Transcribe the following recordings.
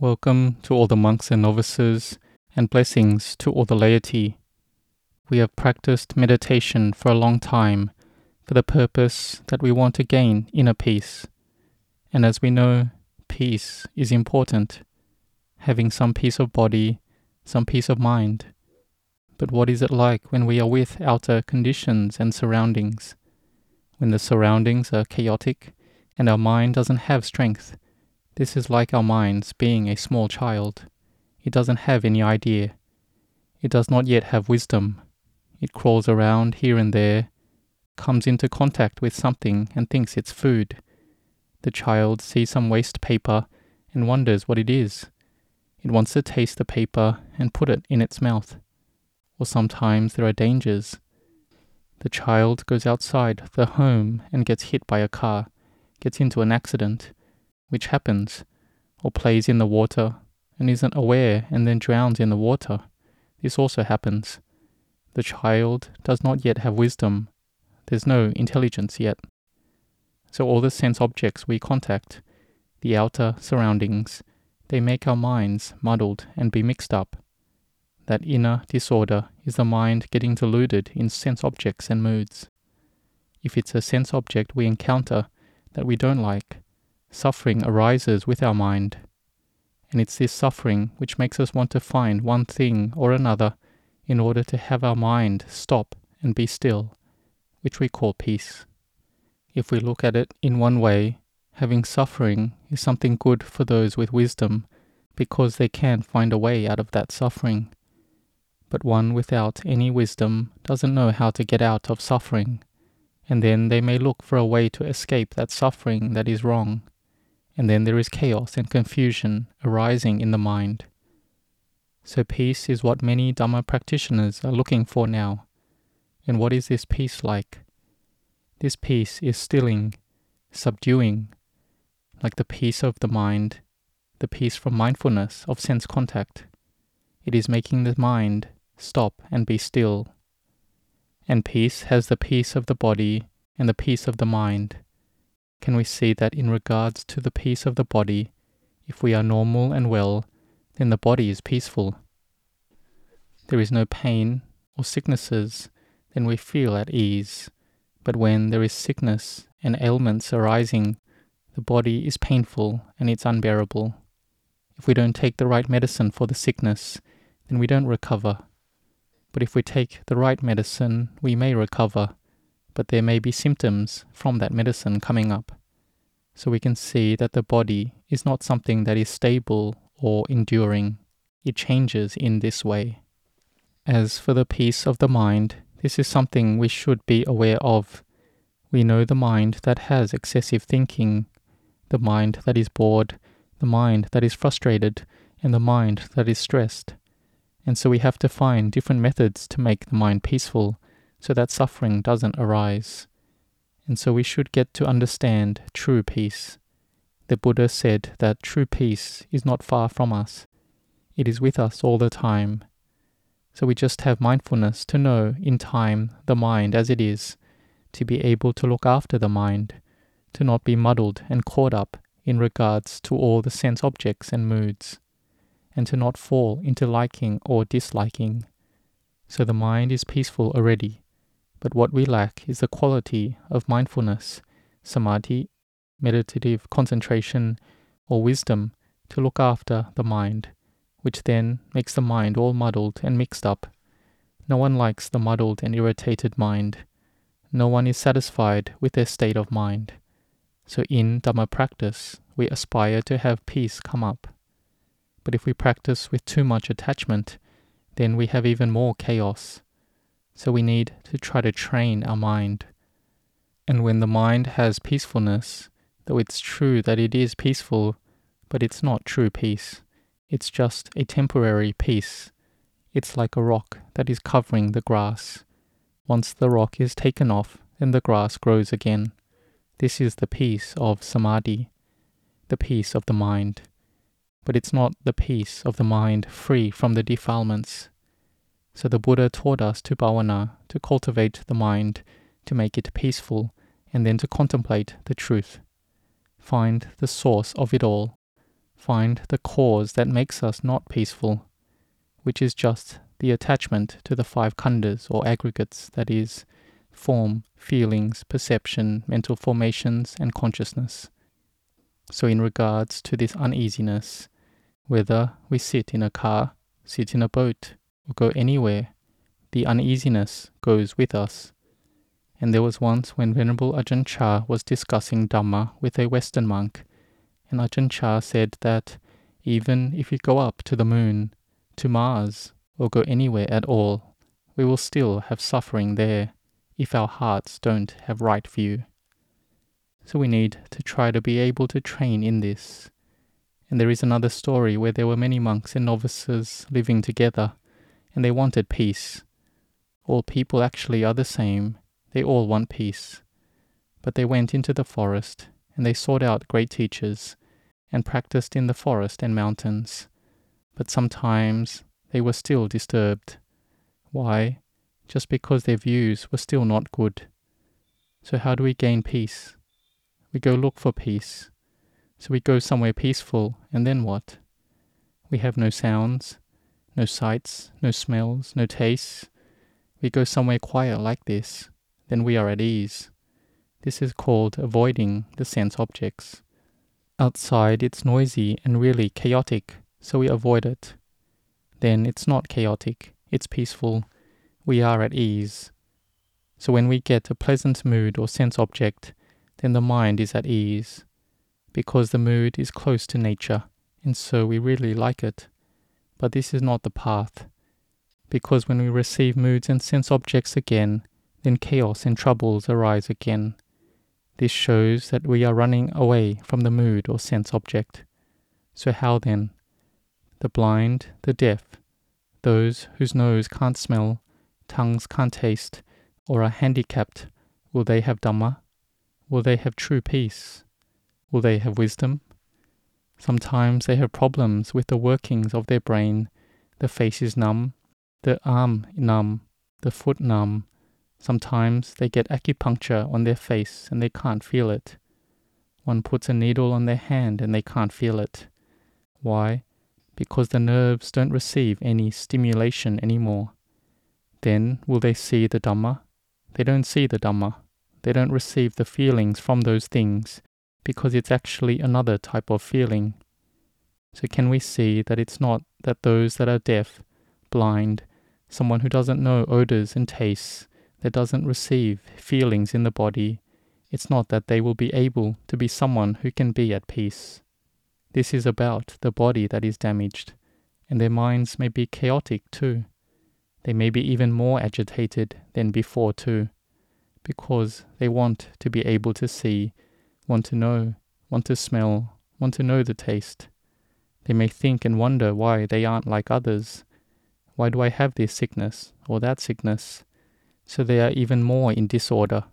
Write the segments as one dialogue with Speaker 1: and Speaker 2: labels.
Speaker 1: Welcome to all the monks and novices, and blessings to all the laity. We have practiced meditation for a long time for the purpose that we want to gain inner peace. And as we know, peace is important, having some peace of body, some peace of mind. But what is it like when we are with outer conditions and surroundings? When the surroundings are chaotic and our mind doesn't have strength this is like our minds being a small child. It doesn't have any idea. It does not yet have wisdom. It crawls around here and there, comes into contact with something and thinks it's food. The child sees some waste paper and wonders what it is. It wants to taste the paper and put it in its mouth. Or sometimes there are dangers. The child goes outside the home and gets hit by a car, gets into an accident which happens, or plays in the water and isn't aware and then drowns in the water. This also happens. The child does not yet have wisdom. There's no intelligence yet. So all the sense objects we contact, the outer surroundings, they make our minds muddled and be mixed up. That inner disorder is the mind getting deluded in sense objects and moods. If it's a sense object we encounter that we don't like, Suffering arises with our mind, and it's this suffering which makes us want to find one thing or another in order to have our mind stop and be still, which we call peace. If we look at it in one way, having suffering is something good for those with wisdom because they can find a way out of that suffering. But one without any wisdom doesn't know how to get out of suffering, and then they may look for a way to escape that suffering that is wrong and then there is chaos and confusion arising in the mind. So, peace is what many Dhamma practitioners are looking for now. And what is this peace like? This peace is stilling, subduing, like the peace of the mind, the peace from mindfulness of sense contact. It is making the mind stop and be still. And peace has the peace of the body and the peace of the mind can we see that in regards to the peace of the body, if we are normal and well, then the body is peaceful. There is no pain or sicknesses, then we feel at ease. But when there is sickness and ailments arising, the body is painful and it's unbearable. If we don't take the right medicine for the sickness, then we don't recover. But if we take the right medicine, we may recover but there may be symptoms from that medicine coming up. So we can see that the body is not something that is stable or enduring, it changes in this way. As for the peace of the mind, this is something we should be aware of. We know the mind that has excessive thinking, the mind that is bored, the mind that is frustrated, and the mind that is stressed. And so we have to find different methods to make the mind peaceful so that suffering doesn't arise. And so we should get to understand true peace. The Buddha said that true peace is not far from us, it is with us all the time. So we just have mindfulness to know in time the mind as it is, to be able to look after the mind, to not be muddled and caught up in regards to all the sense objects and moods, and to not fall into liking or disliking. So the mind is peaceful already but what we lack is the quality of mindfulness, samadhi, meditative concentration, or wisdom to look after the mind, which then makes the mind all muddled and mixed up. No one likes the muddled and irritated mind. No one is satisfied with their state of mind. So in Dhamma practice, we aspire to have peace come up. But if we practice with too much attachment, then we have even more chaos so we need to try to train our mind. And when the mind has peacefulness, though it's true that it is peaceful, but it's not true peace, it's just a temporary peace. It's like a rock that is covering the grass. Once the rock is taken off, then the grass grows again. This is the peace of samadhi, the peace of the mind. But it's not the peace of the mind free from the defilements so the Buddha taught us to bhavana, to cultivate the mind, to make it peaceful, and then to contemplate the truth. Find the source of it all. find the cause that makes us not peaceful, which is just the attachment to the five khandhas or aggregates, that is, form, feelings, perception, mental formations, and consciousness. So, in regards to this uneasiness, whether we sit in a car, sit in a boat, or go anywhere, the uneasiness goes with us. And there was once when Venerable Ajahn Chah was discussing Dhamma with a Western monk, and Ajahn Chah said that even if you go up to the moon, to Mars, or go anywhere at all, we will still have suffering there if our hearts don't have right view. So we need to try to be able to train in this. And there is another story where there were many monks and novices living together, and they wanted peace. All people actually are the same, they all want peace. But they went into the forest, and they sought out great teachers, and practiced in the forest and mountains. But sometimes they were still disturbed. Why? just because their views were still not good. So, how do we gain peace? We go look for peace. So, we go somewhere peaceful, and then what? We have no sounds, no sights, no smells, no tastes. We go somewhere quiet like this, then we are at ease. This is called avoiding the sense objects. Outside, it's noisy and really chaotic, so we avoid it. Then it's not chaotic, it's peaceful we are at ease. So when we get a pleasant mood or sense object, then the mind is at ease, because the mood is close to nature, and so we really like it. But this is not the path, because when we receive moods and sense objects again, then chaos and troubles arise again. This shows that we are running away from the mood or sense object. So, how then? The blind, the deaf, those whose nose can't smell, tongues can't taste, or are handicapped, will they have Dhamma? Will they have true peace? Will they have wisdom? Sometimes they have problems with the workings of their brain. The face is numb, the arm numb, the foot numb. Sometimes they get acupuncture on their face and they can't feel it. One puts a needle on their hand and they can't feel it. Why? Because the nerves don't receive any stimulation anymore. Then will they see the Dhamma? They don't see the Dhamma. They don't receive the feelings from those things because it's actually another type of feeling. So, can we see that it's not that those that are deaf, blind, someone who doesn't know odors and tastes, that doesn't receive feelings in the body, it's not that they will be able to be someone who can be at peace. This is about the body that is damaged, and their minds may be chaotic too. They may be even more agitated than before, too, because they want to be able to see, want to know, want to smell, want to know the taste. They may think and wonder why they aren't like others. Why do I have this sickness or that sickness? So they are even more in disorder.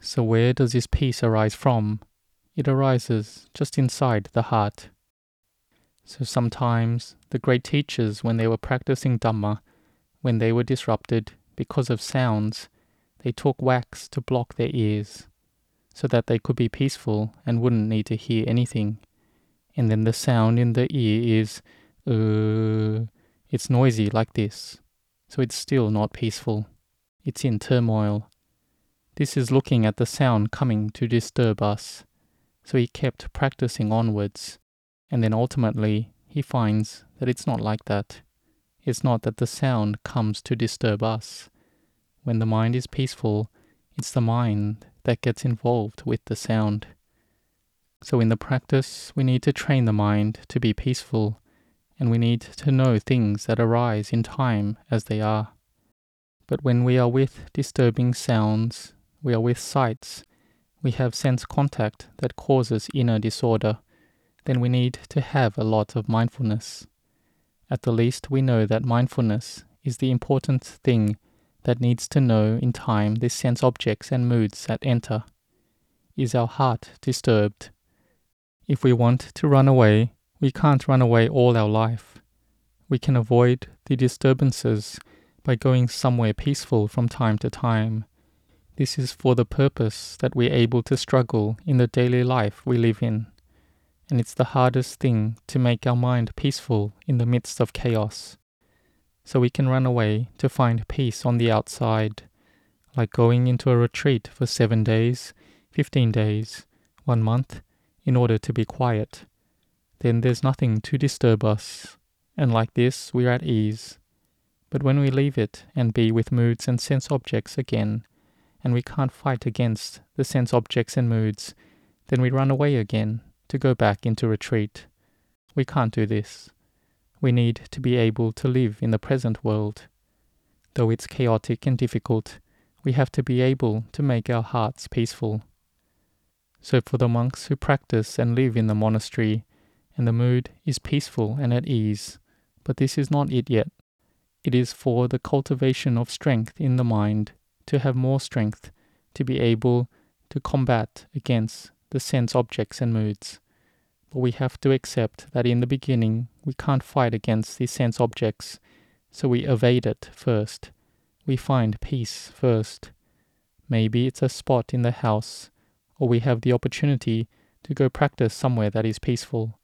Speaker 1: So, where does this peace arise from? It arises just inside the heart. So, sometimes the great teachers, when they were practicing Dhamma, when they were disrupted because of sounds, they took wax to block their ears so that they could be peaceful and wouldn't need to hear anything. And then the sound in the ear is, uh, it's noisy like this. So it's still not peaceful. It's in turmoil. This is looking at the sound coming to disturb us. So he kept practicing onwards. And then ultimately, he finds that it's not like that. It's not that the sound comes to disturb us. When the mind is peaceful, it's the mind that gets involved with the sound. So, in the practice, we need to train the mind to be peaceful, and we need to know things that arise in time as they are. But when we are with disturbing sounds, we are with sights, we have sense contact that causes inner disorder, then we need to have a lot of mindfulness. At the least, we know that mindfulness is the important thing that needs to know in time the sense objects and moods that enter. Is our heart disturbed? If we want to run away, we can't run away all our life. We can avoid the disturbances by going somewhere peaceful from time to time. This is for the purpose that we're able to struggle in the daily life we live in. and it's the hardest thing to make our mind peaceful in the midst of chaos. So we can run away to find peace on the outside, like going into a retreat for seven days, fifteen days, one month, in order to be quiet. Then there's nothing to disturb us, and like this we're at ease. But when we leave it and be with moods and sense objects again, and we can't fight against the sense objects and moods, then we run away again to go back into retreat. We can't do this. We need to be able to live in the present world. Though it's chaotic and difficult, we have to be able to make our hearts peaceful. So, for the monks who practice and live in the monastery, and the mood is peaceful and at ease, but this is not it yet. It is for the cultivation of strength in the mind to have more strength to be able to combat against the sense objects and moods. But we have to accept that in the beginning we can't fight against these sense objects, so we evade it first. We find peace first. Maybe it's a spot in the house, or we have the opportunity to go practice somewhere that is peaceful.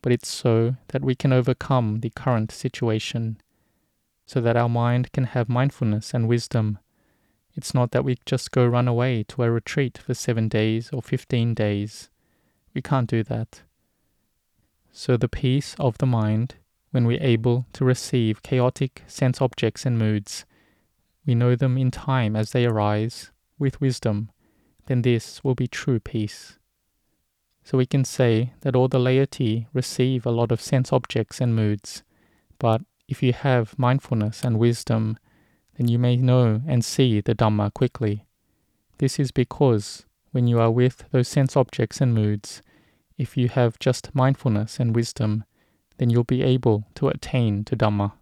Speaker 1: But it's so that we can overcome the current situation, so that our mind can have mindfulness and wisdom it's not that we just go run away to a retreat for seven days or 15 days. We can't do that. So, the peace of the mind, when we're able to receive chaotic sense objects and moods, we know them in time as they arise with wisdom, then this will be true peace. So, we can say that all the laity receive a lot of sense objects and moods, but if you have mindfulness and wisdom, then you may know and see the Dhamma quickly. This is because when you are with those sense objects and moods, if you have just mindfulness and wisdom, then you'll be able to attain to Dhamma.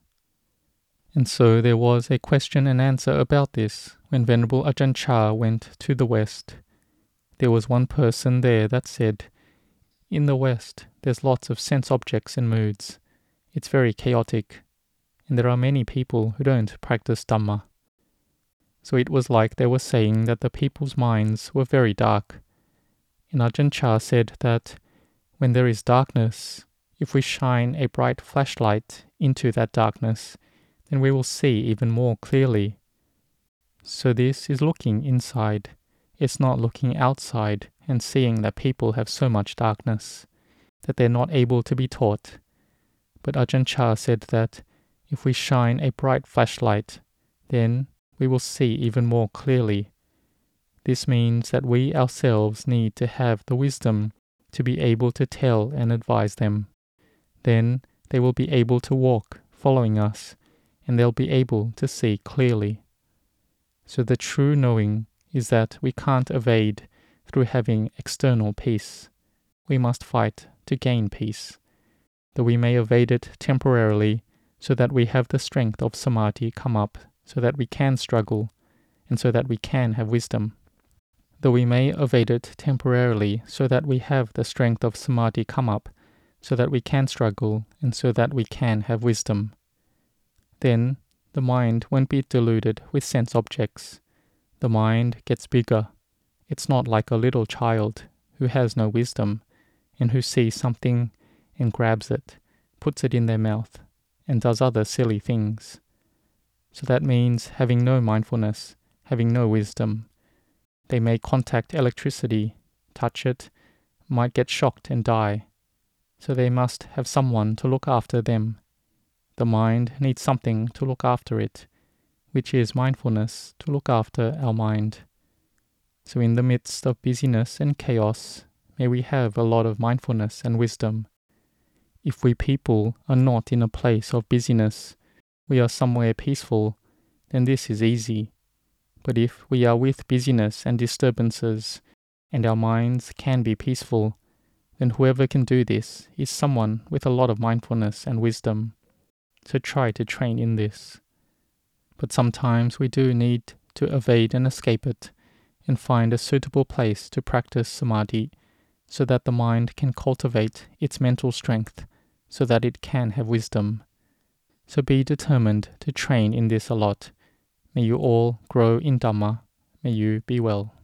Speaker 1: And so there was a question and answer about this when Venerable Ajahn Chah went to the West. There was one person there that said, In the West, there's lots of sense objects and moods. It's very chaotic and there are many people who don't practice Dhamma. So it was like they were saying that the people's minds were very dark. And Ajahn Chah said that when there is darkness, if we shine a bright flashlight into that darkness, then we will see even more clearly. So this is looking inside. It's not looking outside and seeing that people have so much darkness, that they're not able to be taught. But Ajahn Chah said that if we shine a bright flashlight, then we will see even more clearly. This means that we ourselves need to have the wisdom to be able to tell and advise them. Then they will be able to walk following us, and they'll be able to see clearly. So the true knowing is that we can't evade through having external peace. We must fight to gain peace. Though we may evade it temporarily, so that we have the strength of samadhi come up, so that we can struggle, and so that we can have wisdom. Though we may evade it temporarily, so that we have the strength of samadhi come up, so that we can struggle, and so that we can have wisdom. Then the mind won't be deluded with sense objects. The mind gets bigger. It's not like a little child who has no wisdom and who sees something and grabs it, puts it in their mouth, and does other silly things. So that means having no mindfulness, having no wisdom. They may contact electricity, touch it, might get shocked and die. So they must have someone to look after them. The mind needs something to look after it, which is mindfulness to look after our mind. So, in the midst of busyness and chaos, may we have a lot of mindfulness and wisdom if we people are not in a place of busyness, we are somewhere peaceful, then this is easy. But if we are with busyness and disturbances, and our minds can be peaceful, then whoever can do this is someone with a lot of mindfulness and wisdom. So try to train in this. But sometimes we do need to evade and escape it, and find a suitable place to practice samadhi, so that the mind can cultivate its mental strength so that it can have wisdom. So be determined to train in this a lot. May you all grow in Dhamma. May you be well.